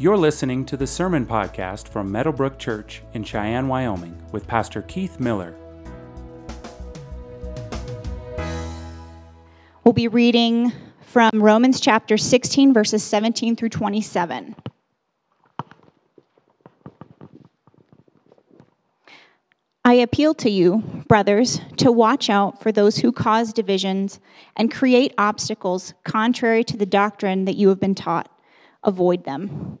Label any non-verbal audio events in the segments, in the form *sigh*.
You're listening to the Sermon Podcast from Meadowbrook Church in Cheyenne, Wyoming, with Pastor Keith Miller. We'll be reading from Romans chapter 16, verses 17 through 27. I appeal to you, brothers, to watch out for those who cause divisions and create obstacles contrary to the doctrine that you have been taught. Avoid them.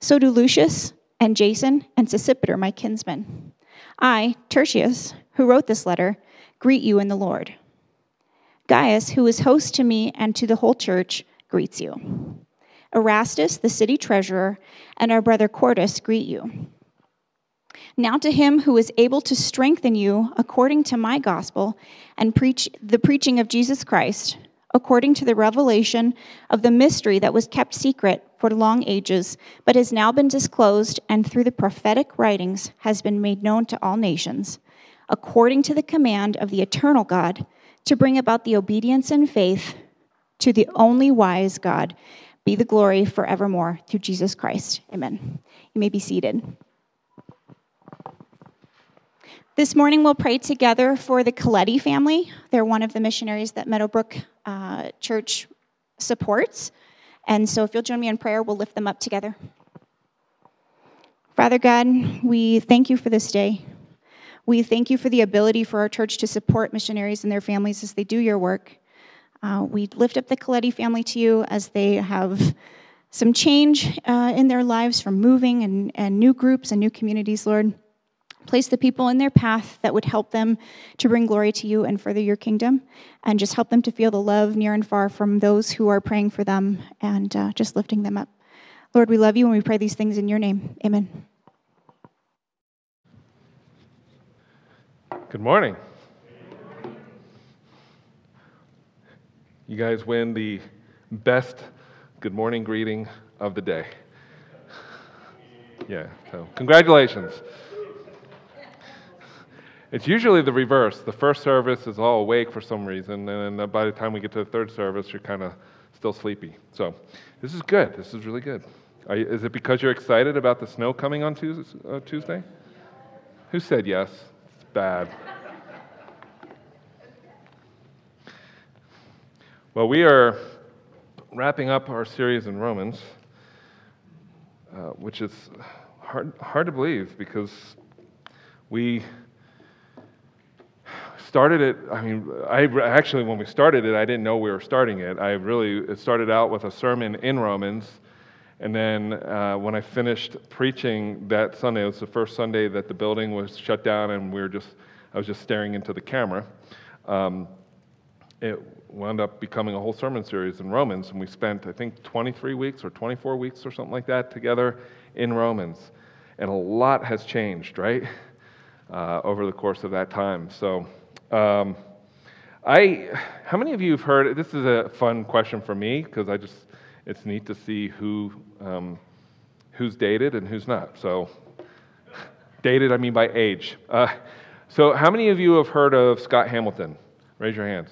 So do Lucius and Jason and Sosipater, my kinsmen. I, Tertius, who wrote this letter, greet you in the Lord. Gaius, who is host to me and to the whole church, greets you. Erastus, the city treasurer, and our brother Quartus greet you. Now to him who is able to strengthen you according to my gospel and preach the preaching of Jesus Christ, according to the revelation of the mystery that was kept secret for long ages, but has now been disclosed and through the prophetic writings has been made known to all nations, according to the command of the eternal God, to bring about the obedience and faith to the only wise God, be the glory forevermore through Jesus Christ. Amen. You may be seated. This morning, we'll pray together for the Coletti family. They're one of the missionaries that Meadowbrook uh, Church supports. And so, if you'll join me in prayer, we'll lift them up together. Father God, we thank you for this day. We thank you for the ability for our church to support missionaries and their families as they do your work. Uh, we lift up the Coletti family to you as they have some change uh, in their lives from moving and, and new groups and new communities, Lord. Place the people in their path that would help them to bring glory to you and further your kingdom, and just help them to feel the love near and far from those who are praying for them and uh, just lifting them up. Lord, we love you and we pray these things in your name. Amen. Good morning. You guys win the best good morning greeting of the day. Yeah, so congratulations. It's usually the reverse. The first service is all awake for some reason, and then by the time we get to the third service, you're kind of still sleepy. So this is good. This is really good. You, is it because you're excited about the snow coming on uh, Tuesday? Who said yes? It's bad. well, we are wrapping up our series in Romans, uh, which is hard, hard to believe because we started it, I mean, I actually, when we started it, I didn't know we were starting it. I really, it started out with a sermon in Romans. And then uh, when I finished preaching that Sunday, it was the first Sunday that the building was shut down and we were just, I was just staring into the camera. Um, it wound up becoming a whole sermon series in Romans. And we spent, I think, 23 weeks or 24 weeks or something like that together in Romans. And a lot has changed, right? *laughs* Uh, over the course of that time. So um, I, how many of you have heard? This is a fun question for me because I just, it's neat to see who, um, who's dated and who's not. So, dated, I mean by age. Uh, so, how many of you have heard of Scott Hamilton? Raise your hands.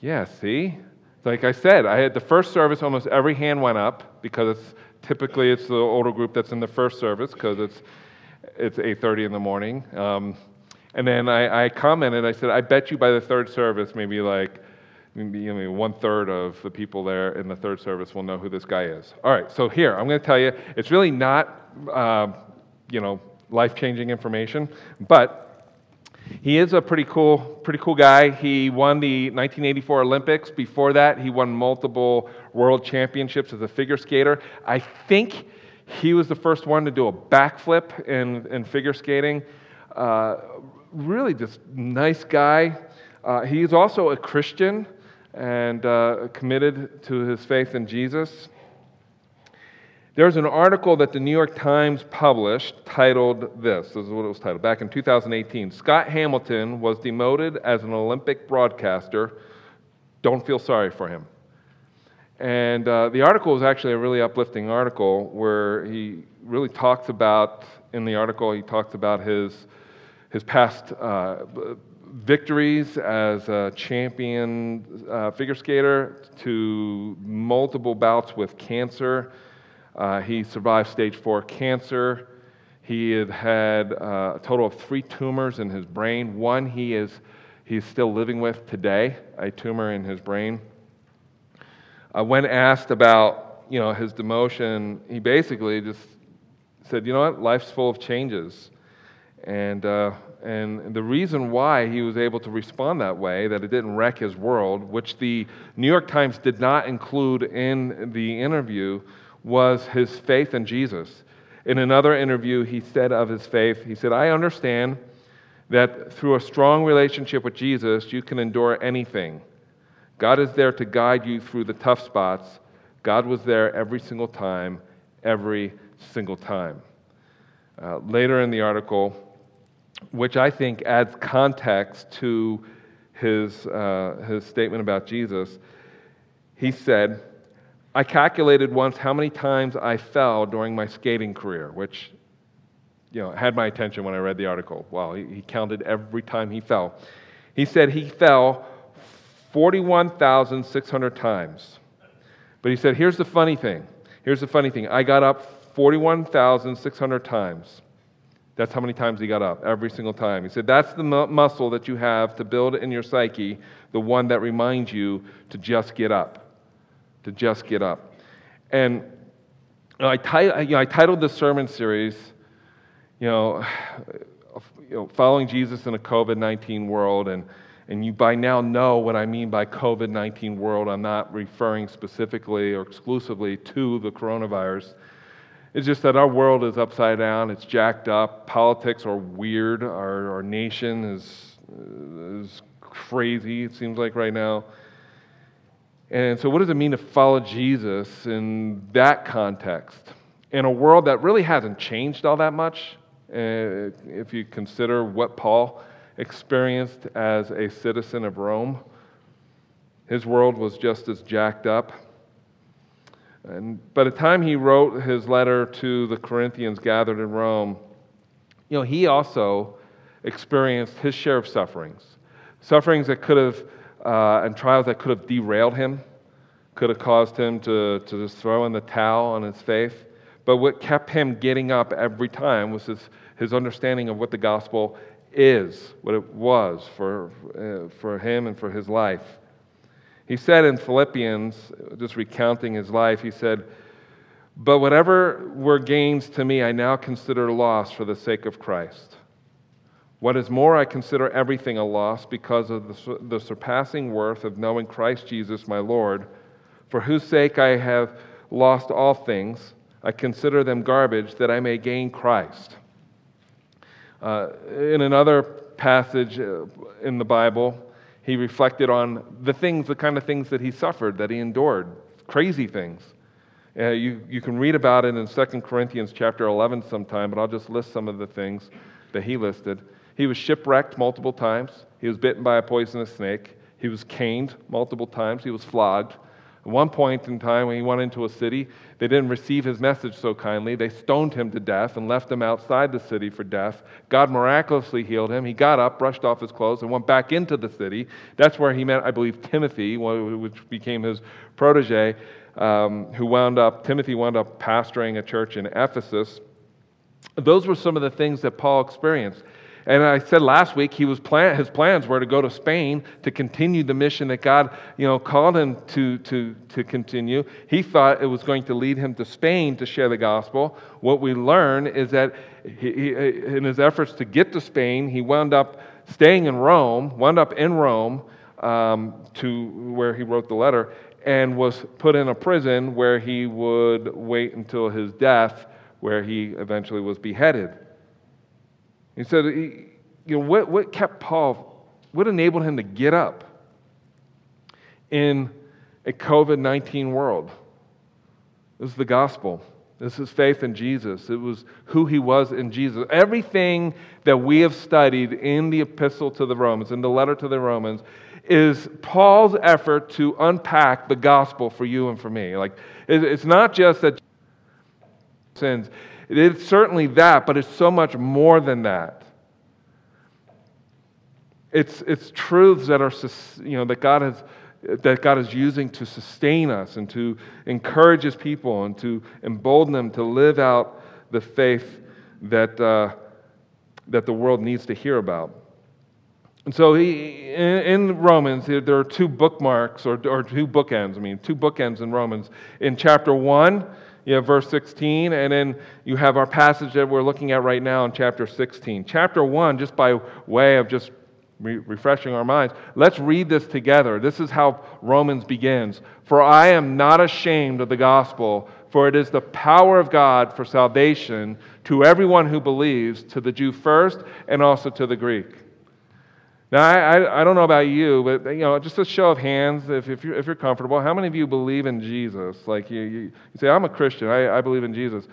Yeah, see? Like I said, I had the first service, almost every hand went up because it's typically it's the older group that's in the first service because it's it's 8:30 in the morning. Um, and then I, I commented, I said, I bet you by the third service, maybe like maybe, you know, one third of the people there in the third service will know who this guy is. All right, so here, I'm going to tell you, it's really not, uh, you know, life changing information, but he is a pretty cool, pretty cool guy. He won the 1984 Olympics. Before that, he won multiple world championships as a figure skater. I think he was the first one to do a backflip in, in figure skating. Uh, really just nice guy. Uh, he's also a Christian and uh, committed to his faith in Jesus. There's an article that the New York Times published titled this. This is what it was titled back in 2018. Scott Hamilton was demoted as an Olympic broadcaster. Don't feel sorry for him. And uh, the article was actually a really uplifting article where he really talks about, in the article, he talks about his, his past uh, victories as a champion uh, figure skater to multiple bouts with cancer uh, he survived stage four cancer. He had had uh, a total of three tumors in his brain. One he is he's still living with today, a tumor in his brain. Uh, when asked about you know his demotion, he basically just said, "You know what? Life's full of changes." And, uh, and the reason why he was able to respond that way, that it didn't wreck his world, which the New York Times did not include in the interview, was his faith in Jesus. In another interview, he said of his faith, he said, I understand that through a strong relationship with Jesus, you can endure anything. God is there to guide you through the tough spots. God was there every single time, every single time. Uh, later in the article, which I think adds context to his, uh, his statement about Jesus, he said, I calculated once how many times I fell during my skating career, which you know, had my attention when I read the article. Wow, he, he counted every time he fell. He said he fell 41,600 times. But he said, here's the funny thing. Here's the funny thing. I got up 41,600 times. That's how many times he got up, every single time. He said, That's the mu- muscle that you have to build in your psyche, the one that reminds you to just get up to just get up. And I, you know, I titled this sermon series, you know, *sighs* you know, following Jesus in a COVID 19 world. And, and you by now know what I mean by COVID 19 world. I'm not referring specifically or exclusively to the coronavirus. It's just that our world is upside down, it's jacked up, politics are weird, our, our nation is, is crazy, it seems like right now. And so, what does it mean to follow Jesus in that context? In a world that really hasn't changed all that much, uh, if you consider what Paul experienced as a citizen of Rome, his world was just as jacked up. And by the time he wrote his letter to the Corinthians gathered in Rome, you know, he also experienced his share of sufferings. Sufferings that could have uh, and trials that could have derailed him, could have caused him to, to just throw in the towel on his faith. But what kept him getting up every time was his, his understanding of what the gospel is, what it was for, uh, for him and for his life. He said in Philippians, just recounting his life, he said, But whatever were gains to me, I now consider loss for the sake of Christ. What is more, I consider everything a loss because of the, the, surpassing worth of knowing Christ Jesus my Lord, for whose sake I have lost all things. I consider them garbage that I may gain Christ. Uh, in another passage uh, in the Bible, he reflected on the things, the kind of things that he suffered, that he endured, crazy things. Uh, you, you can read about it in 2 Corinthians chapter 11 sometime, but I'll just list some of the things that he listed. He was shipwrecked multiple times. He was bitten by a poisonous snake. He was caned multiple times. He was flogged. At one point in time, when he went into a city, they didn't receive his message so kindly. They stoned him to death and left him outside the city for death. God miraculously healed him. He got up, brushed off his clothes, and went back into the city. That's where he met, I believe, Timothy, which became his protege, um, who wound up, Timothy wound up pastoring a church in Ephesus. Those were some of the things that Paul experienced. And I said last week he was plan, his plans were to go to Spain to continue the mission that God, you know, called him to, to, to continue. He thought it was going to lead him to Spain to share the gospel. What we learn is that he, he, in his efforts to get to Spain, he wound up staying in Rome, wound up in Rome um, to where he wrote the letter, and was put in a prison where he would wait until his death, where he eventually was beheaded. He said, you know, what, what kept Paul, what enabled him to get up in a COVID 19 world? This is the gospel. This is faith in Jesus. It was who he was in Jesus. Everything that we have studied in the epistle to the Romans, in the letter to the Romans, is Paul's effort to unpack the gospel for you and for me. Like, it's not just that sins, it's certainly that, but it's so much more than that. It's, it's truths that are, you know, that God has that God is using to sustain us and to encourage His people and to embolden them to live out the faith that, uh, that the world needs to hear about. And so he, in, Romans, there are two bookmarks or, or two bookends, I mean, two bookends in Romans. In chapter 1, you have verse 16, and then you have our passage that we're looking at right now in chapter 16. Chapter 1, just by way of just re- refreshing our minds, let's read this together. This is how Romans begins. For I am not ashamed of the gospel, for it is the power of God for salvation to everyone who believes, to the Jew first, and also to the Greek. Now, I, I, I, don't know about you, but you know, just a show of hands, if, if, you're, if you're comfortable, how many of you believe in Jesus? Like you, you, you say, I'm a Christian, I, I believe in Jesus.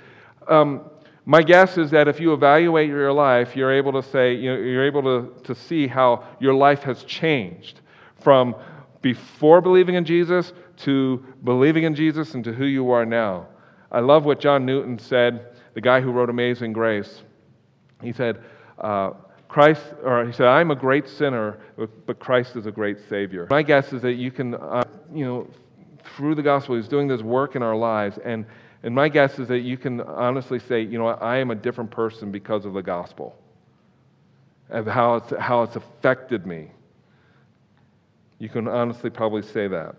Um, my guess is that if you evaluate your life, you're able to say, you know, you're able to, to see how your life has changed from before believing in Jesus to believing in Jesus and to who you are now. I love what John Newton said, the guy who wrote Amazing Grace. He said, uh, Christ, or he said, I'm a great sinner, but Christ is a great Savior. My guess is that you can, uh, you know, through the gospel, he's doing this work in our lives. And, and my guess is that you can honestly say, you know, I am a different person because of the gospel, of how it's, how it's affected me. You can honestly probably say that.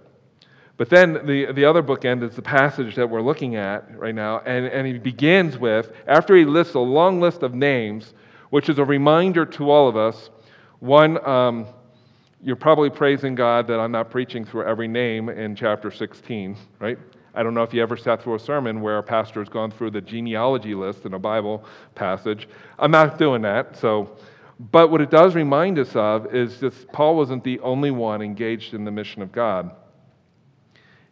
But then the, the other bookend is the passage that we're looking at right now. And, and he begins with, after he lists a long list of names, which is a reminder to all of us. One, um, you're probably praising God that I'm not preaching through every name in chapter 16, right? I don't know if you ever sat through a sermon where a pastor has gone through the genealogy list in a Bible passage. I'm not doing that, so. But what it does remind us of is that Paul wasn't the only one engaged in the mission of God.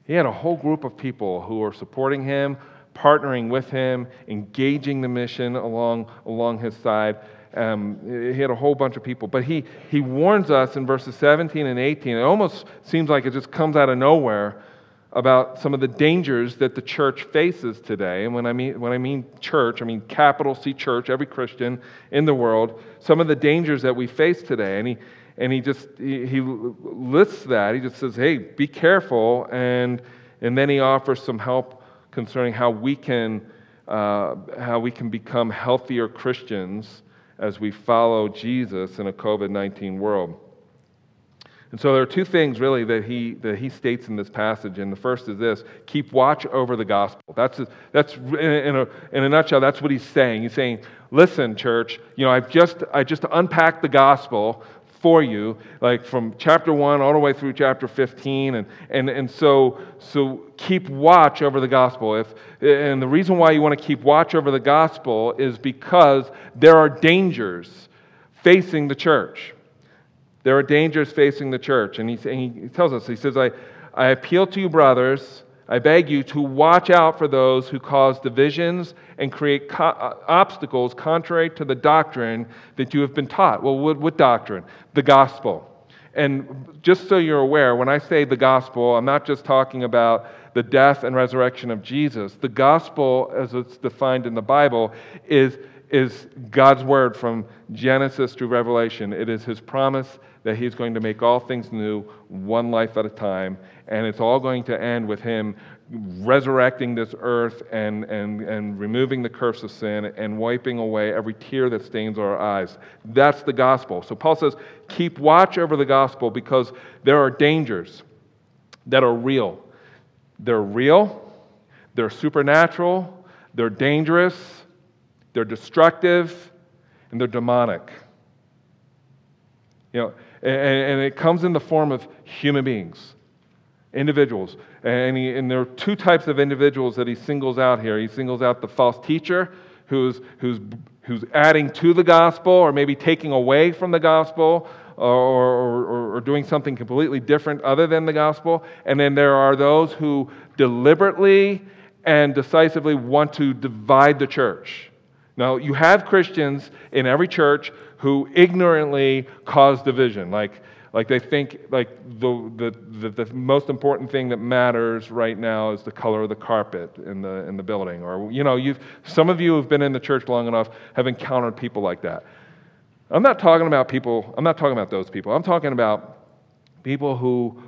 He had a whole group of people who were supporting him, partnering with him, engaging the mission along, along his side. Um, he had a whole bunch of people. But he, he warns us in verses 17 and 18. It almost seems like it just comes out of nowhere about some of the dangers that the church faces today. And when I mean, when I mean church, I mean capital C church, every Christian in the world, some of the dangers that we face today. And he, and he just he, he lists that. He just says, hey, be careful. And, and then he offers some help concerning how we can, uh, how we can become healthier Christians as we follow Jesus in a COVID 19 world. And so there are two things really that he, that he states in this passage. And the first is this keep watch over the gospel. That's, that's in, a, in a nutshell, that's what he's saying. He's saying, listen, church, you know, I've just, I just unpacked the gospel for you, like from chapter 1 all the way through chapter 15. And, and, and so, so keep watch over the gospel. If, and the reason why you want to keep watch over the gospel is because there are dangers facing the church. There are dangers facing the church. And he, and he tells us, he says, I, I appeal to you, brothers I beg you to watch out for those who cause divisions and create co- uh, obstacles contrary to the doctrine that you have been taught. Well, what, what, doctrine? The gospel. And just so you're aware, when I say the gospel, I'm not just talking about the death and resurrection of Jesus. The gospel, as it's defined in the Bible, is, is God's word from Genesis to Revelation. It is his promise that he's going to make all things new, one life at a time, and it's all going to end with him resurrecting this earth and, and, and removing the curse of sin and wiping away every tear that stains our eyes. That's the gospel. So Paul says, keep watch over the gospel because there are dangers that are real. They're real, they're supernatural, they're dangerous, they're destructive, and they're demonic. You know, and, and it comes in the form of human beings, individuals. And, he, and there are two types of individuals that he singles out here. He singles out the false teacher who's, who's, who's adding to the gospel or maybe taking away from the gospel or, or, or, doing something completely different other than the gospel. And then there are those who deliberately and decisively want to divide the church. Now, you have Christians in every church who ignorantly cause division. Like, like they think like the, the, the, the, most important thing that matters right now is the color of the carpet in the, in the building. Or, you know, you've, some of you who've been in the church long enough have encountered people like that. I'm not talking about people, I'm not talking about those people. I'm talking about people who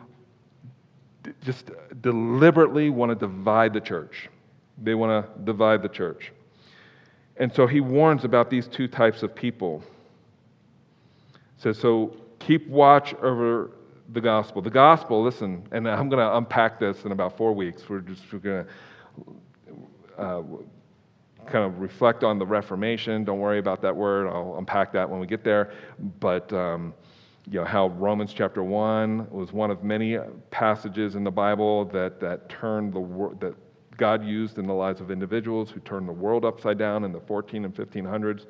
just deliberately want to divide the church. They want to divide the church. And so he warns about these two types of people. Says, so keep watch over the gospel. The gospel, listen, and I'm going to unpack this in about four weeks. We're just going to uh, kind of reflect on the Reformation. Don't worry about that word. I'll unpack that when we get there. But um, you know how Romans chapter one was one of many passages in the Bible that that turned the world that God used in the lives of individuals who turned the world upside down in the 14 and 1500s.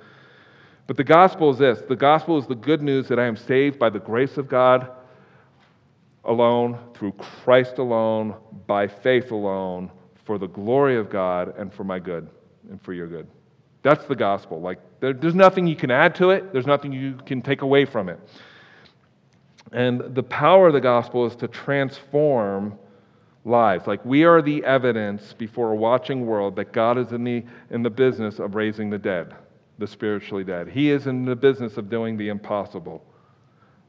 But the gospel is this the gospel is the good news that I am saved by the grace of God alone, through Christ alone, by faith alone, for the glory of God and for my good and for your good. That's the gospel. Like, there, there's nothing you can add to it, there's nothing you can take away from it. And the power of the gospel is to transform lives. Like, we are the evidence before a watching world that God is in the, in the business of raising the dead, the spiritually dead. He is in the business of doing the impossible.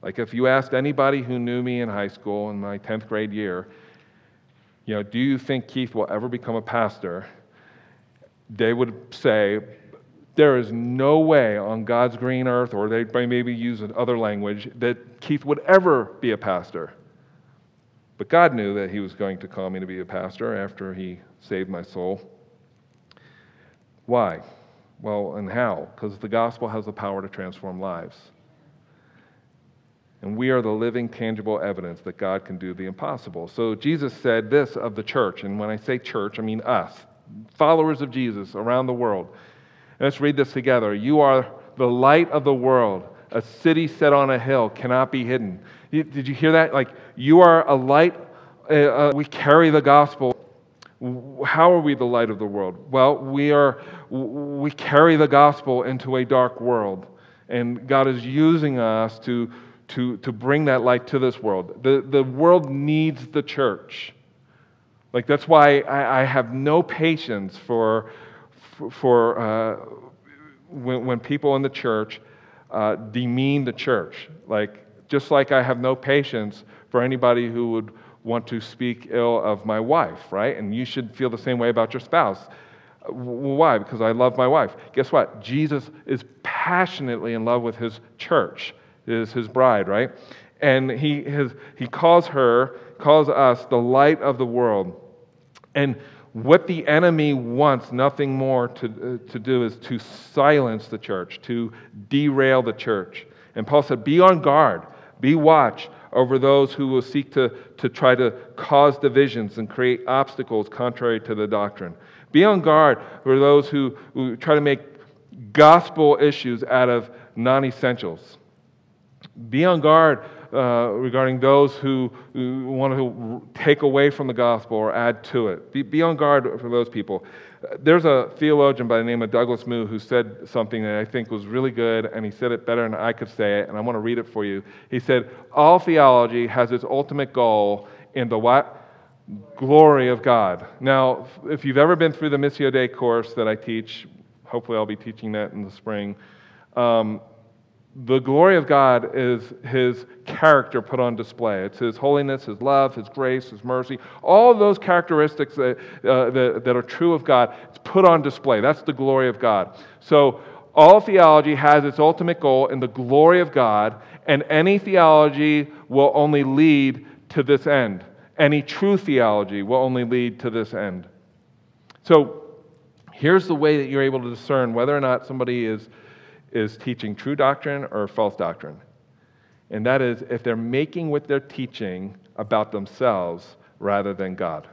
Like, if you asked anybody who knew me in high school in my 10th grade year, you know, do you think Keith will ever become a pastor? They would say, there is no way on God's green earth, or they may maybe use other language, that Keith would ever be a pastor. But God knew that He was going to call me to be a pastor after He saved my soul. Why? Well, and how? Because the gospel has the power to transform lives. And we are the living, tangible evidence that God can do the impossible. So Jesus said this of the church, and when I say church, I mean us, followers of Jesus around the world. Let's read this together. You are the light of the world. A city set on a hill cannot be hidden. Did you hear that? Like, you are a light. Uh, uh, we carry the gospel. How are we the light of the world? Well, we are. We carry the gospel into a dark world, and God is using us to to to bring that light to this world. The the world needs the church. Like that's why I, I have no patience for for, uh, when when people in the church uh, demean the church. Like just like I have no patience for anybody who would want to speak ill of my wife, right? And you should feel the same way about your spouse. Why? Because I love my wife. Guess what? Jesus is passionately in love with his church, is his bride, right? And he, has, he calls her, calls us the light of the world. And what the enemy wants nothing more to, uh, to do is to silence the church, to derail the church. And Paul said, Be on guard be watch over those who will seek to, to try to cause divisions and create obstacles contrary to the doctrine. Be on guard for those who, who try to make gospel issues out of non essentials. Be on guard uh, regarding those who, who, want to take away from the gospel or add to it. Be, be on guard for those people. There's a theologian by the name of Douglas Moo who said something that I think was really good, and he said it better than I could say it, and I want to read it for you. He said, All theology has its ultimate goal in the what? Glory of God. Now, if you've ever been through the Missio Dei course that I teach, hopefully I'll be teaching that in the spring. Um, the glory of God is his character put on display. It's his holiness, his love, his grace, his mercy. All those characteristics that, uh, that, that, are true of God, it's put on display. That's the glory of God. So, all theology has its ultimate goal in the glory of God, and any theology will only lead to this end. Any true theology will only lead to this end. So, here's the way that you're able to discern whether or not somebody is is teaching true doctrine or false doctrine. And that is if they're making what they're teaching about themselves rather than God.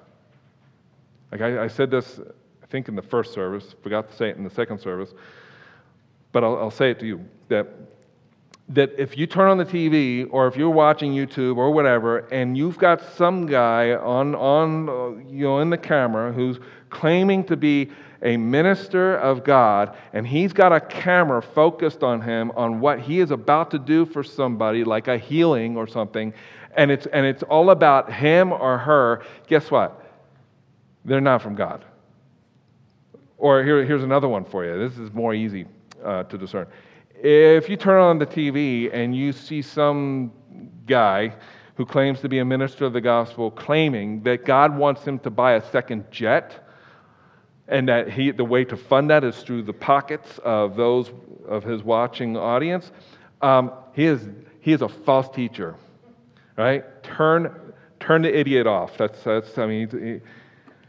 Like I, I said this, I think, in the first service, forgot to say it in the second service, but I'll, I'll say it to you that that if you turn on the TV or if you're watching YouTube or whatever, and you've got some guy on, on uh, you know, in the camera who's claiming to be a minister of God, and he's got a camera focused on him on what he is about to do for somebody, like a healing or something, and it's, and it's all about him or her, guess what? They're not from God. Or here, here's another one for you. This is more easy uh, to discern. If you turn on the TV and you see some guy who claims to be a minister of the gospel claiming that God wants him to buy a second jet, and that he, the way to fund that is through the pockets of those of his watching audience, um, he, is, he is a false teacher, right? Turn, turn the idiot off. That's, that's I mean, he,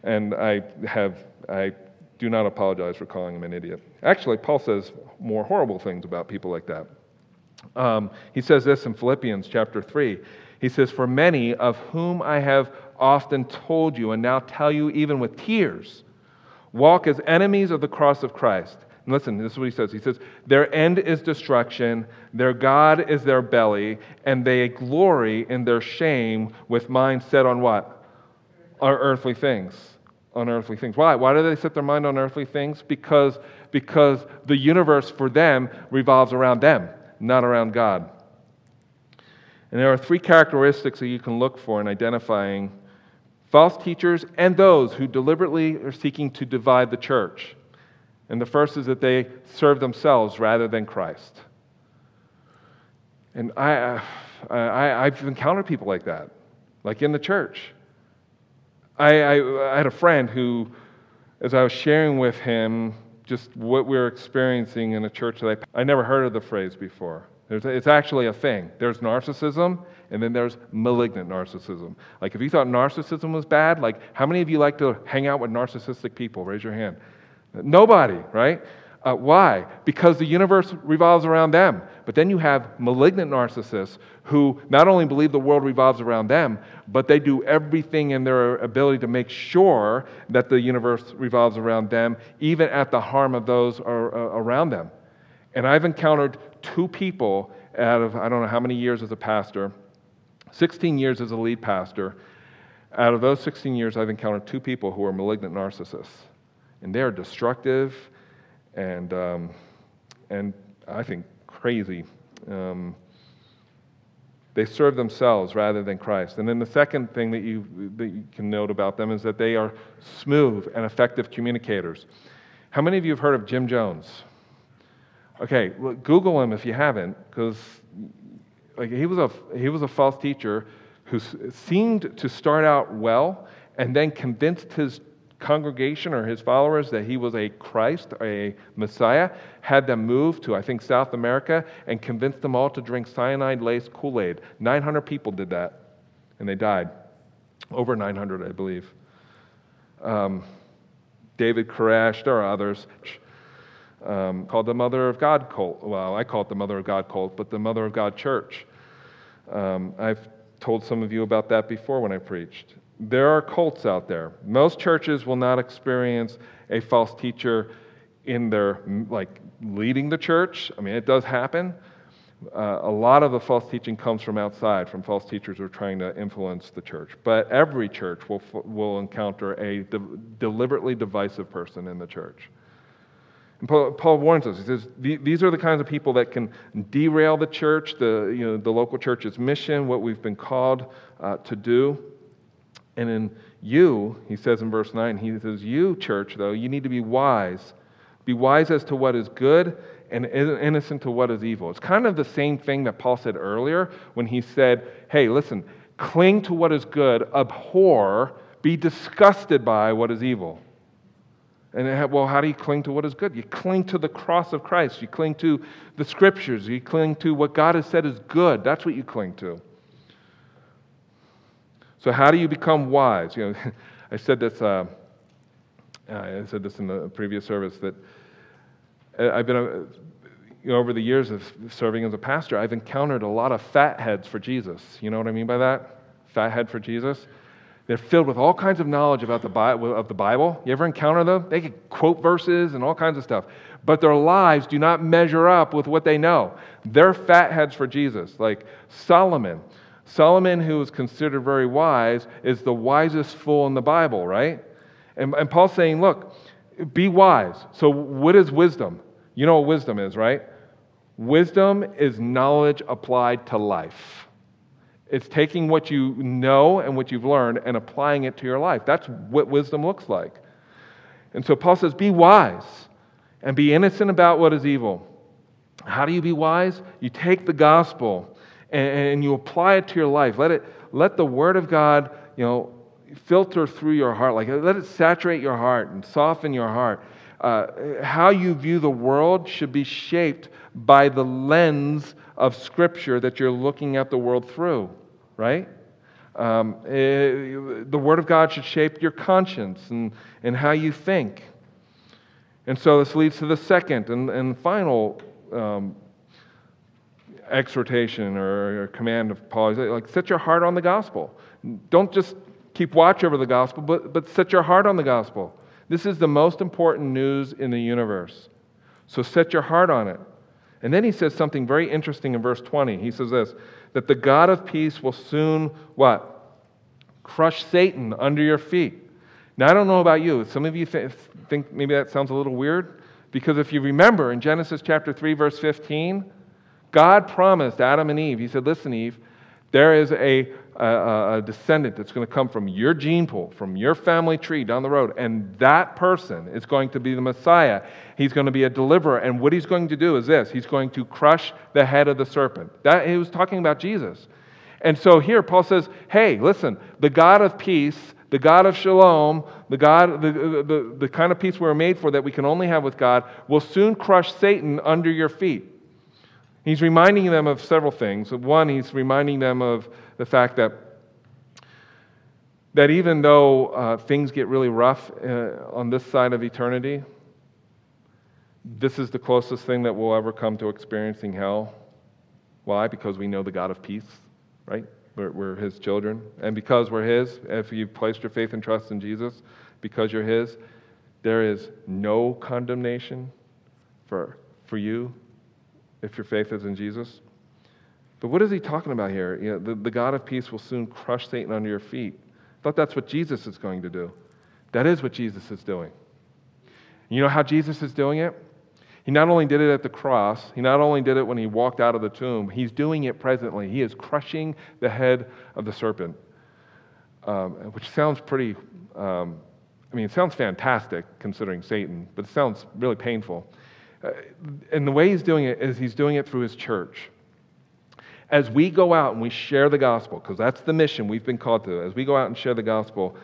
and I have, I do not apologize for calling him an idiot. Actually, Paul says more horrible things about people like that. Um, he says this in Philippians chapter 3. He says, For many of whom I have often told you, and now tell you even with tears, walk as enemies of the cross of Christ. And listen, this is what he says. He says, Their end is destruction, their God is their belly, and they glory in their shame with mind set on what? On earthly things on earthly things. Why? Why do they set their mind on earthly things? Because, because the universe for them revolves around them, not around God. And there are three characteristics that you can look for in identifying false teachers and those who deliberately are seeking to divide the church. And the first is that they serve themselves rather than Christ. And I, uh, I, I've encountered people like that, like in the church. I, I, I had a friend who, as I was sharing with him just what we are experiencing in a church that I, I never heard of the phrase before. There's, it's actually a thing. There's narcissism, and then there's malignant narcissism. Like, if you thought narcissism was bad, like, how many of you like to hang out with narcissistic people? Raise your hand. Nobody, right? Uh, why? Because the universe revolves around them. But then you have malignant narcissists who not only believe the world revolves around them, but they do everything in their ability to make sure that the universe revolves around them, even at the harm of those around them. And I've encountered two people out of, I don't know how many years as a pastor, 16 years as a lead pastor. Out of those 16 years, I've encountered two people who are malignant narcissists. And they are destructive and, um, and I think crazy. Um, they serve themselves rather than Christ. And then the second thing that you, that you can note about them is that they are smooth and effective communicators. How many of you have heard of Jim Jones? Okay, well, Google him if you haven't, because like, he, was a, he was a false teacher who seemed to start out well and then convinced his congregation or his followers that he was a Christ, a Messiah, had them move to, I think, South America and convinced them all to drink cyanide laced Kool Aid. 900 people did that, and they died. Over 900, I believe. Um, David Koresh, there are others. Um, called the Mother of God cult. Well, I call it the Mother of God cult, but the Mother of God Church. Um, I've told some of you about that before when I preached there are cults out there. Most churches will not experience a false teacher in their like leading the church. I mean, it does happen. Uh, a lot of the false teaching comes from outside, from false teachers who are trying to influence the church. But every church will, will encounter a de- deliberately divisive person in the church. And Paul, Paul, warns us. He says these are the kinds of people that can derail the church, the, you know, the local church's mission, what we've been called uh, to do. And in you, he says in verse 9, he says, You, church, though, you need to be wise. Be wise as to what is good and innocent to what is evil. It's kind of the same thing that Paul said earlier when he said, Hey, listen, cling to what is good, abhor, be disgusted by what is evil. And uh, well, how do you cling to what is good? You cling to the cross of Christ. You cling to the scriptures. You cling to what God has said is good. That's what you cling to. So, how do you become wise? You know, *laughs* I said this. Uh, I said this in the previous service that uh, I've been, uh, you know, over the years of serving as a pastor, I've encountered a lot of fat heads for Jesus. You know what I mean by that? Fat head for Jesus. They're filled with all kinds of knowledge about the Bible, of the Bible. You ever encounter them? They can quote verses and all kinds of stuff. But their lives do not measure up with what they know. They're fatheads for Jesus. Like Solomon. Solomon, who is considered very wise, is the wisest fool in the Bible, right? And, and Paul's saying, look, be wise. So, what is wisdom? You know what wisdom is, right? Wisdom is knowledge applied to life. It's taking what you know and what you've learned and applying it to your life. That's what wisdom looks like. And so Paul says, Be wise and be innocent about what is evil. How do you be wise? You take the gospel and, and you apply it to your life. Let, it, let the word of God, you know, filter through your heart. Like let it saturate your heart and soften your heart. Uh, how you view the world should be shaped by the lens of Scripture that you're looking at the world through, right? Um, it, eh, the Word of God should shape your conscience and, and how you think. And so this leads to the second and, and final um, exhortation or, command of Paul. Like, set your heart on the gospel. Don't just keep watch over the gospel, but, but set your heart on the gospel. This is the most important news in the universe. So set your heart on it. And then he says something very interesting in verse 20. He says this that the God of peace will soon what? Crush Satan under your feet. Now, I don't know about you. Some of you th- think maybe that sounds a little weird. Because if you remember in Genesis chapter 3, verse 15, God promised Adam and Eve, He said, Listen, Eve, there is a, a, a descendant that's going to come from your gene pool, from your family tree down the road, and that person is going to be the Messiah. He's going to be a deliverer, and what he's going to do is this He's going to crush the head of the serpent. That, he was talking about Jesus. And so here Paul says, Hey, listen, the God of peace, the God of shalom, the God, the, the, the kind of peace we're made for that we can only have with God, will soon crush Satan under your feet. He's reminding them of several things. One, he's reminding them of the fact that, that even though uh, things get really rough uh, on this side of eternity, this is the closest thing that we'll ever come to experiencing hell. Why? Because we know the God of peace, right? We're, we're His children. And because we're His, if you've placed your faith and trust in Jesus, because you're His, there is no condemnation for, for you if your faith is in Jesus. But what is he talking about here? You know, the, the God of peace will soon crush Satan under your feet. I thought that's what Jesus is going to do. That is what Jesus is doing. You know how Jesus is doing it? He not only did it at the cross, he not only did it when he walked out of the tomb, he's doing it presently. He is crushing the head of the serpent, um, which sounds pretty, um, I mean, it sounds fantastic considering Satan, but it sounds really painful. And the way he's doing it is he's doing it through his church. As we go out and we share the gospel, because that's the mission we've been called to, as we go out and share the gospel,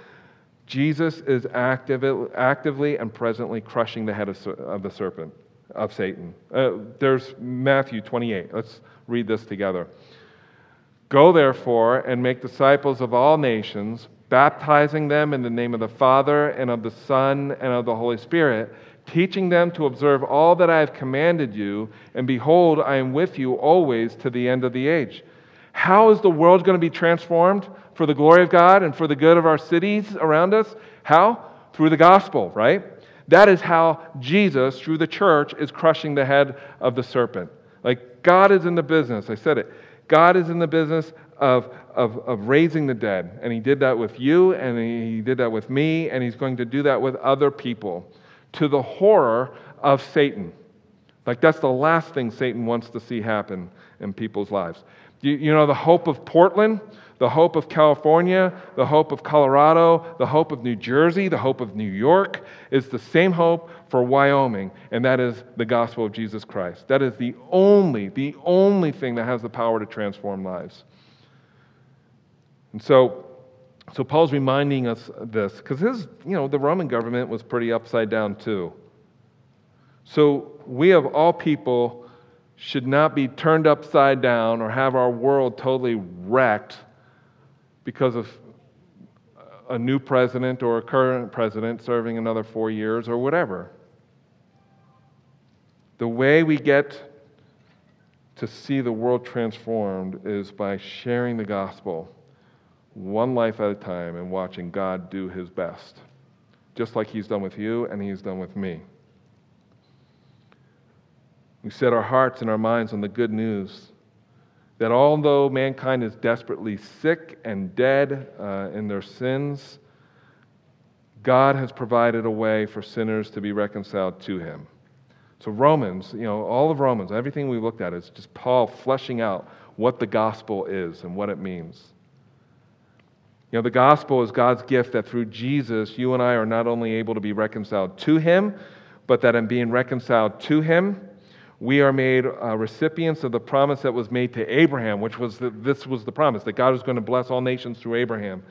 Jesus is active, actively and presently crushing the head of, of the serpent, of Satan. Uh, there's Matthew 28. Let's read this together. Go therefore and make disciples of all nations, baptizing them in the name of the Father and of the Son and of the Holy Spirit teaching them to observe all that I have commanded you, and behold, I am with you always to the end of the age. How is the world going to be transformed for the glory of God and for the good of our cities around us? How? Through the gospel, right? That is how Jesus, through the church, is crushing the head of the serpent. Like, God is in the business, I said it. God is in the business of, of, of raising the dead. And He did that with you, and He did that with me, and He's going to do that with other people to the horror of Satan. Like, that's the last thing Satan wants to see happen in people's lives. You, you, know, the hope of Portland, the hope of California, the hope of Colorado, the hope of New Jersey, the hope of New York is the same hope for Wyoming, and that is the gospel of Jesus Christ. That is the only, the only thing that has the power to transform lives. And so, so Paul's reminding us this because his, you know, the Roman government was pretty upside down too. So we of all people should not be turned upside down or have our world totally wrecked because of a new president or a current president serving another four years or whatever. The way we get to see the world transformed is by sharing the gospel one life at a time and watching God do his best, just like he's done with you and he's done with me. We set our hearts and our minds on the good news that although mankind is desperately sick and dead uh, in their sins, God has provided a way for sinners to be reconciled to him. So, Romans, you know, all of Romans, everything we looked at is just Paul fleshing out what the gospel is and what it means. You know, the gospel is God's gift that through Jesus, you and I are not only able to be reconciled to him, but that in being reconciled to him, we are made uh, recipients of the promise that was made to Abraham, which was that this was the promise that God was going to bless all nations through Abraham.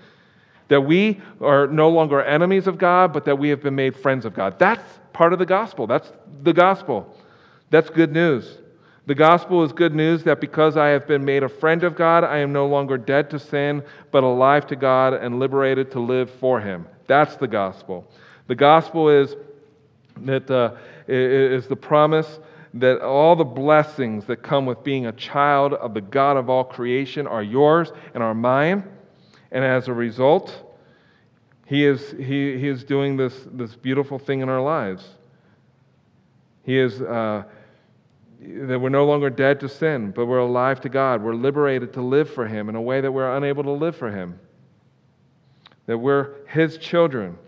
That we are no longer enemies of God, but that we have been made friends of God. That's part of the gospel. That's the gospel. That's good news. The gospel is good news that because I have been made a friend of God, I am no longer dead to sin, but alive to God and liberated to live for Him. That's the gospel. The gospel is that uh, is the promise that all the blessings that come with being a child of the God of all creation are yours and are mine. And as a result, he is, he, he is doing this, this beautiful thing in our lives. He is uh, that we're no longer dead to sin, but we're alive to God. We're liberated to live for Him in a way that we're unable to live for Him. That we're His children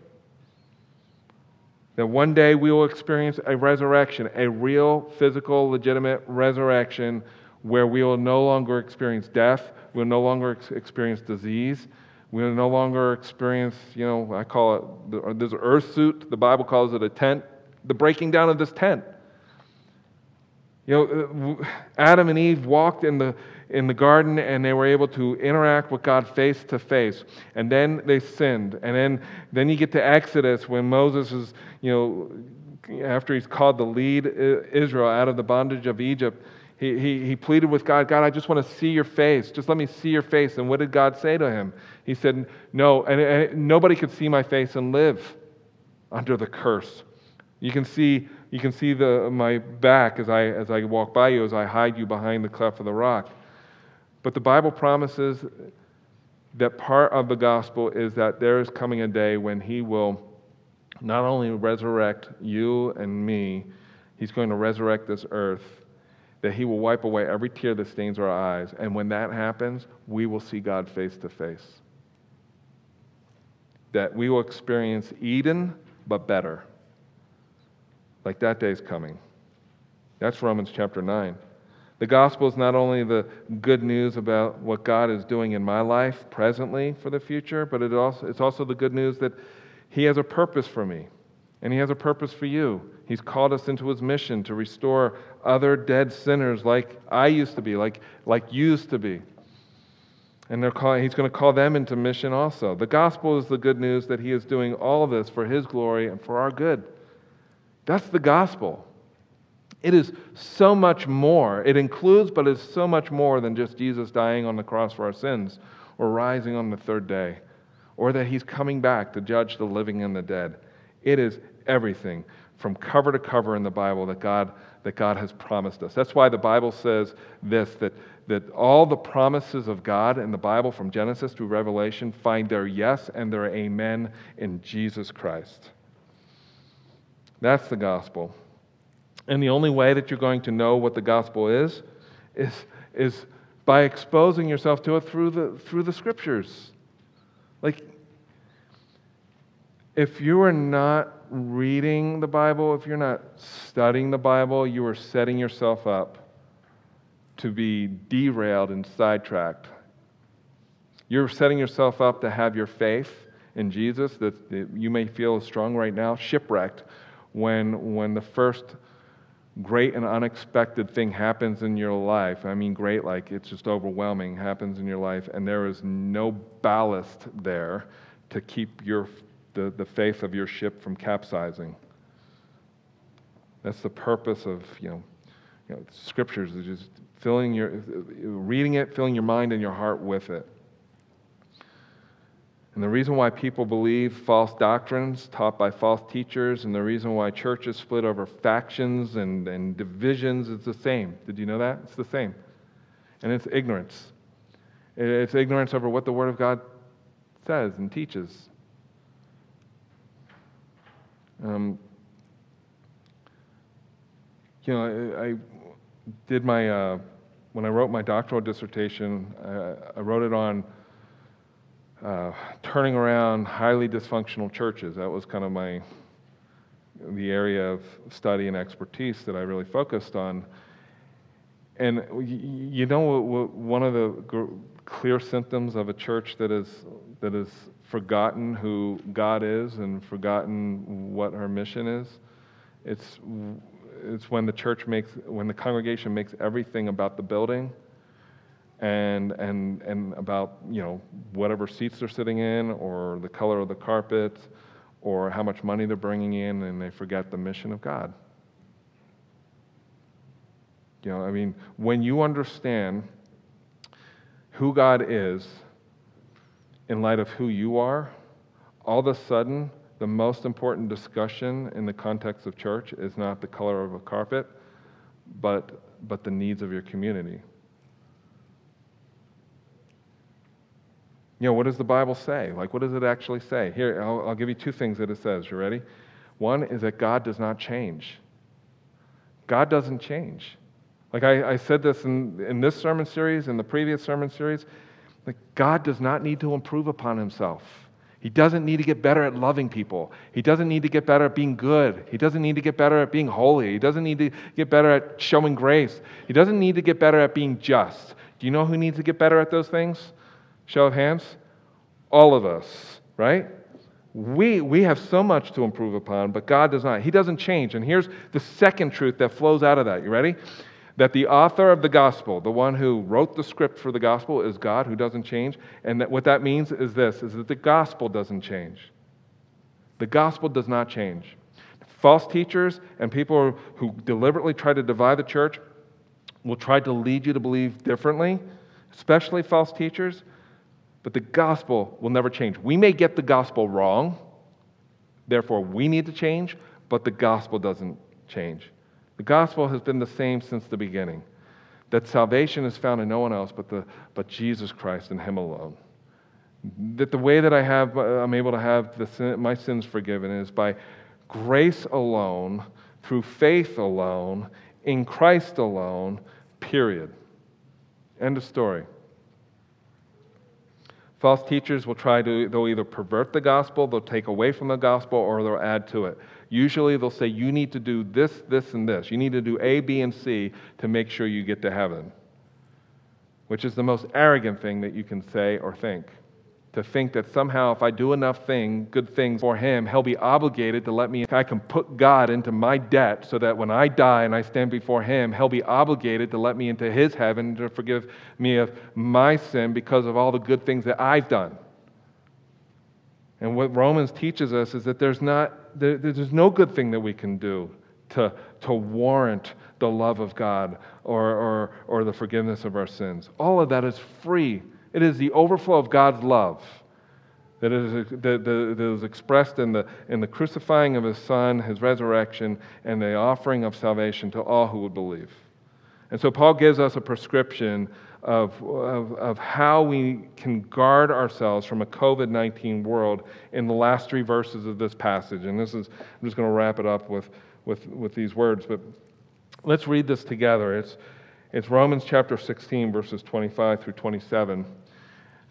that one day we will experience a resurrection, a real, physical, legitimate resurrection where we will no longer experience death, we'll no longer ex- experience disease, we will no longer experience, you know, I call it, there's an earth suit, the Bible calls it a tent, the breaking down of this tent. You know, uh, Adam and Eve walked in the, in the garden and they were able to interact with God face to face. And then they sinned. And then, then you get to Exodus when Moses is, you know, after he's called to lead Israel out of the bondage of Egypt, he, he, he pleaded with God, God, I just want to see your face. Just let me see your face. And what did God say to him? He said, No, and, and nobody could see my face and live under the curse. You can see, you can see the, my back as I, as I walk by you, as I hide you behind the cleft of the rock. But the Bible promises that part of the gospel is that there is coming a day when He will not only resurrect you and me, He's going to resurrect this earth, that He will wipe away every tear that stains our eyes. And when that happens, we will see God face to face. That we will experience Eden, but better. Like that day's coming. That's Romans chapter 9. The gospel is not only the good news about what God is doing in my life presently for the future, but it also, it's also the good news that He has a purpose for me, and He has a purpose for you. He's called us into His mission to restore other dead sinners like I used to be, like, like you used to be. And they're calling, He's going to call them into mission also. The gospel is the good news that He is doing all this for His glory and for our good. That's the gospel. It is so much more. It includes, but it's so much more than just Jesus dying on the cross for our sins or rising on the third day or that he's coming back to judge the living and the dead. It is everything from cover to cover in the Bible that God, that God has promised us. That's why the Bible says this that, that all the promises of God in the Bible from Genesis to Revelation find their yes and their amen in Jesus Christ. That's the gospel. And the only way that you're going to know what the gospel is is, is by exposing yourself to it through the, through the scriptures. Like, if you are not reading the Bible, if you're not studying the Bible, you are setting yourself up to be derailed and sidetracked. You're setting yourself up to have your faith in Jesus that you may feel strong right now, shipwrecked when, when the first great and unexpected thing happens in your life, I mean, great, like it's just overwhelming, happens in your life, and there is no ballast there to keep your, the, the faith of your ship from capsizing. That's the purpose of, you know, you know scriptures, is just filling your, reading it, filling your mind and your heart with it. And the reason why people believe false doctrines taught by false teachers, and the reason why churches split over factions and, and divisions is the same. Did you know that? It's the same. And it's ignorance. It's ignorance over what the Word of God says and teaches. Um, you know, I, I did my, uh, when I wrote my doctoral dissertation, I, I wrote it on uh, turning around highly dysfunctional churches. That was kind of my, the area of study and expertise that I really focused on. And you know, one of the clear symptoms of a church that is that has forgotten who God is and forgotten what her mission is, it's it's when the church makes when the congregation makes everything about the building and and and about you know whatever seats they're sitting in or the color of the carpet or how much money they're bringing in and they forget the mission of God. You know, I mean, when you understand who God is in light of who you are, all of a sudden, the most important discussion in the context of church is not the color of a carpet, but, but the needs of your community. You know, what does the Bible say? Like, what does it actually say? Here, I'll, I'll give you two things that it says. You ready? One is that God does not change. God doesn't change. Like I, I said this in, in this sermon series, in the previous sermon series, like God does not need to improve upon himself. He doesn't need to get better at loving people. He doesn't need to get better at being good. He doesn't need to get better at being holy. He doesn't need to get better at showing grace. He doesn't need to get better at being just. Do you know who needs to get better at those things? Show of hands. All of us, right? We, we have so much to improve upon, but God does not. He doesn't change. And here's the second truth that flows out of that. You ready? that the author of the gospel, the one who wrote the script for the gospel, is God who doesn't change. And that what that means is this is that the gospel doesn't change. The gospel does not change. False teachers and people who deliberately try to divide the church will try to lead you to believe differently, especially false teachers, but the gospel will never change. We may get the gospel wrong, therefore we need to change, but the gospel doesn't change. The gospel has been the same since the beginning that salvation is found in no one else but, the, but Jesus Christ and Him alone. That the way that I have, I'm able to have the, my sins forgiven is by grace alone, through faith alone, in Christ alone, period. End of story. False teachers will try to, they'll either pervert the gospel, they'll take away from the gospel, or they'll add to it. Usually they'll say, you need to do this, this, and this. You need to do A, B, and C to make sure you get to heaven, which is the most arrogant thing that you can say or think. To think that somehow if I do enough thing, good things for him, he'll be obligated to let me, I can put God into my debt so that when I die and I stand before him, he'll be obligated to let me into his heaven to forgive me of my sin because of all the good things that I've done. And what Romans teaches us is that there's, not, there, there's no good thing that we can do to, to warrant the love of God or, or, or the forgiveness of our sins. All of that is free. It is the overflow of God's love that is, that, that is expressed in the, in the crucifying of His Son, His resurrection, and the offering of salvation to all who would believe. And so Paul gives us a prescription of, of, of how we can guard ourselves from a COVID 19 world in the last three verses of this passage. And this is, I'm just going to wrap it up with, with, with these words, but let's read this together. It's, it's Romans chapter 16, verses 25 through 27.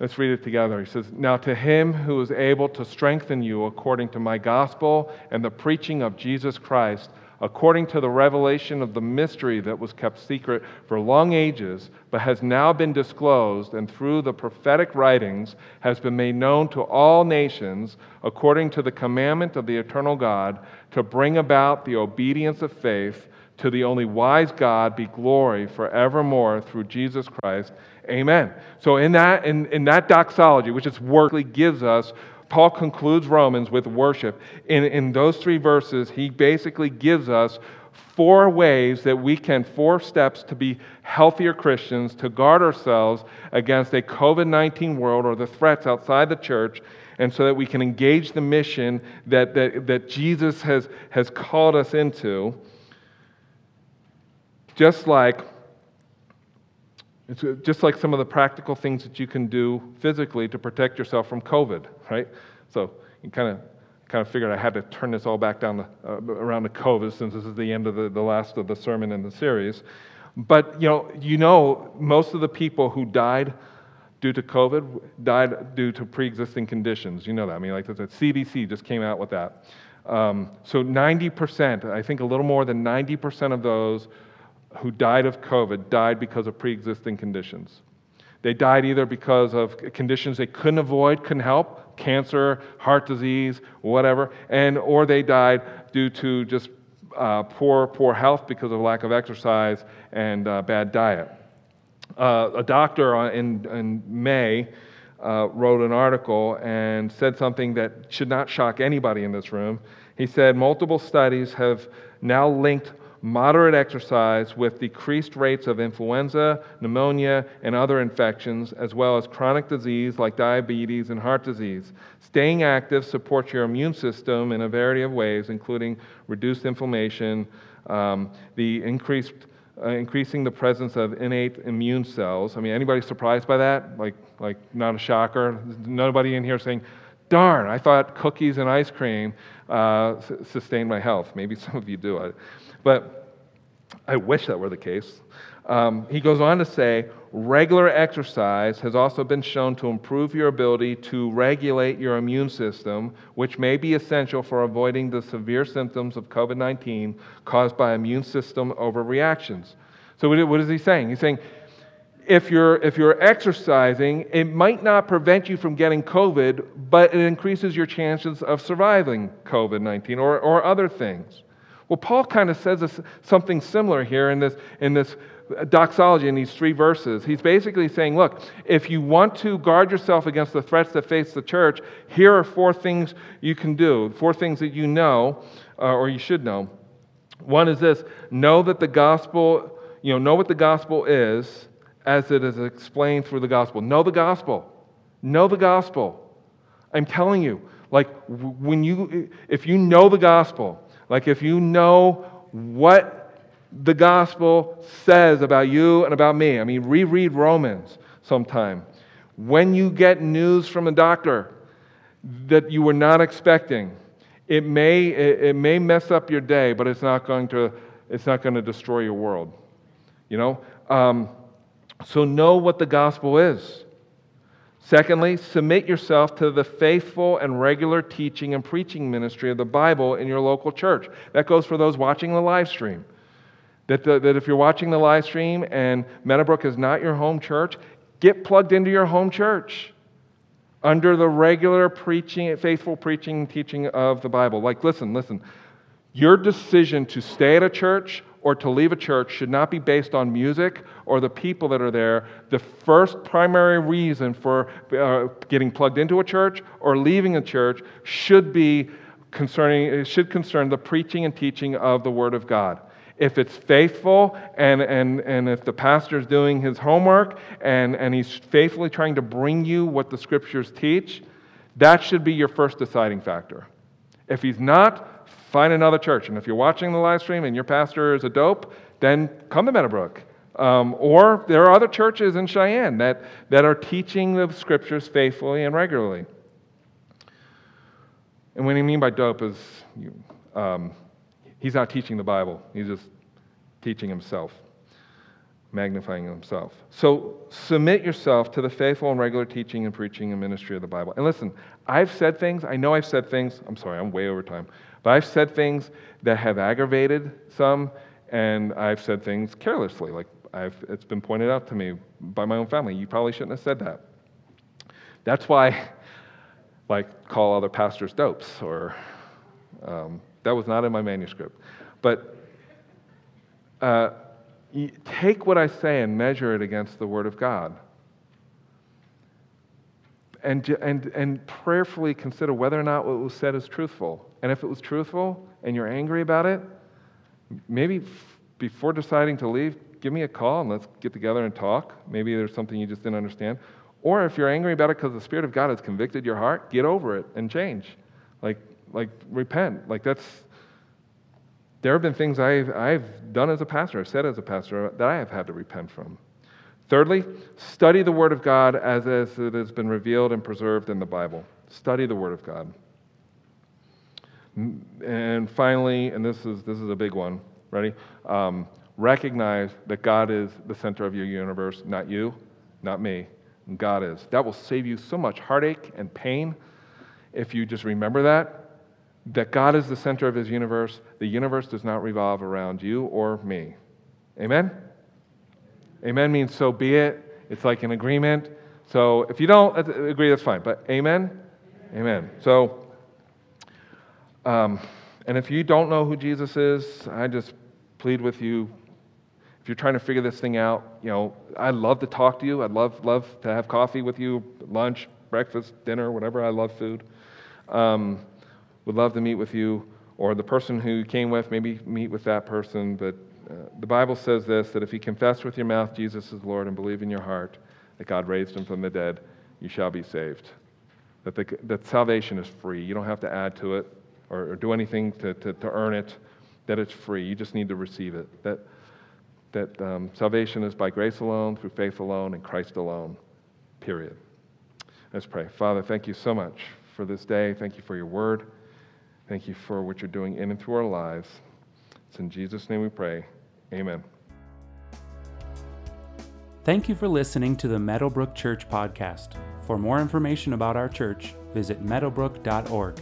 Let's read it together. He says, Now to him who is able to strengthen you according to my gospel and the preaching of Jesus Christ according to the revelation of the mystery that was kept secret for long ages, but has now been disclosed, and through the prophetic writings has been made known to all nations, according to the commandment of the eternal God, to bring about the obedience of faith. To the only wise God be glory forevermore through Jesus Christ. Amen. So in that in, in that doxology, which is workly gives us Paul concludes Romans with worship. In, in those three verses, he basically gives us four ways that we can, four steps to be healthier Christians, to guard ourselves against a COVID 19 world or the threats outside the church, and so that we can engage the mission that, that, that Jesus has, has called us into. Just like uh, just like some of the practical things that you can do physically to protect yourself from COVID, right? So you kind of kind of figured I had to turn this all back down the, uh, around to COVID since this is the end of the, the last of the sermon in the series. But you know, you know, most of the people who died due to COVID died due to pre-existing conditions. You know that. I mean, like the CDC just came out with that. Um, so 90%, I think a little more than 90% of those who died of COVID died because of pre-existing conditions. They died either because of conditions they couldn't avoid, couldn't help, cancer, heart disease, whatever, and or they died due to just uh, poor, poor health because of lack of exercise and uh, bad diet. Uh, a doctor in, in May uh, wrote an article and said something that should not shock anybody in this room. He said multiple studies have now linked moderate exercise with decreased rates of influenza, pneumonia, and other infections, as well as chronic disease like diabetes and heart disease. Staying active supports your immune system in a variety of ways, including reduced inflammation, um, the increased uh, increasing the presence of innate immune cells. I mean, anybody surprised by that? Like, like not a shocker. Nobody in here saying, "Darn, I thought cookies and ice cream uh, sustained my health." Maybe *laughs* some of you do. But I wish that were the case. Um, he goes on to say regular exercise has also been shown to improve your ability to regulate your immune system, which may be essential for avoiding the severe symptoms of COVID 19 caused by immune system overreactions. So, what is he saying? He's saying if you're, if you're exercising, it might not prevent you from getting COVID, but it increases your chances of surviving COVID 19 or, or other things. Well, Paul kind of says something similar here in this, in this doxology in these three verses. He's basically saying, look, if you want to guard yourself against the threats that face the church, here are four things you can do, four things that you know uh, or you should know. One is this know that the gospel, you know, know what the gospel is as it is explained through the gospel. Know the gospel. Know the gospel. I'm telling you, like when you if you know the gospel, like if you know what the gospel says about you and about me, I mean, reread Romans sometime. When you get news from a doctor that you were not expecting, it may, it, may mess up your day, but it's not going to, it's not going to destroy your world. You know? Um, so know what the gospel is. Secondly, submit yourself to the faithful and regular teaching and preaching ministry of the Bible in your local church. That goes for those watching the live stream. That, the, that if you're watching the live stream and Meadowbrook is not your home church, get plugged into your home church under the regular preaching, faithful preaching and teaching of the Bible. Like, listen, listen. Your decision to stay at a church or to leave a church should not be based on music or the people that are there. The first primary reason for uh, getting plugged into a church or leaving a church should be concerning, it should concern the preaching and teaching of the Word of God. If it's faithful and, and, and if the pastor is doing his homework and, and he's faithfully trying to bring you what the scriptures teach, that should be your first deciding factor. If he's not, find another church. And if you're watching the live stream and your pastor is a dope, then come to Meadowbrook. Um, or there are other churches in Cheyenne that, that are teaching the scriptures faithfully and regularly. And what I mean by dope is um, he's not teaching the Bible, he's just teaching himself, magnifying himself. So submit yourself to the faithful and regular teaching and preaching and ministry of the Bible. And listen, I've said things, I know I've said things, I'm sorry, I'm way over time. But I've said things that have aggravated some, and I've said things carelessly. Like I've, it's been pointed out to me by my own family. You probably shouldn't have said that. That's why, like, call other pastors dopes, or um, that was not in my manuscript. But uh, take what I say and measure it against the Word of God and, and, and prayerfully consider whether or not what was said is truthful. And if it was truthful and you're angry about it, maybe before deciding to leave, give me a call and let's get together and talk. Maybe there's something you just didn't understand. Or if you're angry about it because the Spirit of God has convicted your heart, get over it and change. Like, like repent. Like that's, there have been things I've, I've done as a pastor, I've said as a pastor, that I have had to repent from. Thirdly, study the Word of God as, as it has been revealed and preserved in the Bible. Study the Word of God. And finally, and this is, this is a big one, ready? Um, recognize that God is the center of your universe, not you, not me. God is. That will save you so much heartache and pain if you just remember that. That God is the center of his universe. The universe does not revolve around you or me. Amen? Amen means so be it. It's like an agreement. So if you don't agree, that's fine. But amen? Amen. So, um, and if you don't know who Jesus is, I just plead with you. If you're trying to figure this thing out, you know, I'd love to talk to you. I'd love, love to have coffee with you, lunch, breakfast, dinner, whatever. I love food. Um, would love to meet with you. Or the person who you came with, maybe meet with that person. But uh, the Bible says this that if you confess with your mouth Jesus is Lord and believe in your heart that God raised him from the dead, you shall be saved. That, the, that salvation is free. You don't have to add to it or, or do anything to, to, to, earn it, that it's free. You just need to receive it. That, that um, salvation is by grace alone, through faith alone, in Christ alone, period. Let's pray. Father, thank you so much for this day. Thank you for your word. Thank you for what you're doing in and through our lives. It's in Jesus' name we pray. Amen. Thank you for listening to the Meadowbrook Church podcast. For more information about our church, visit meadowbrook.org.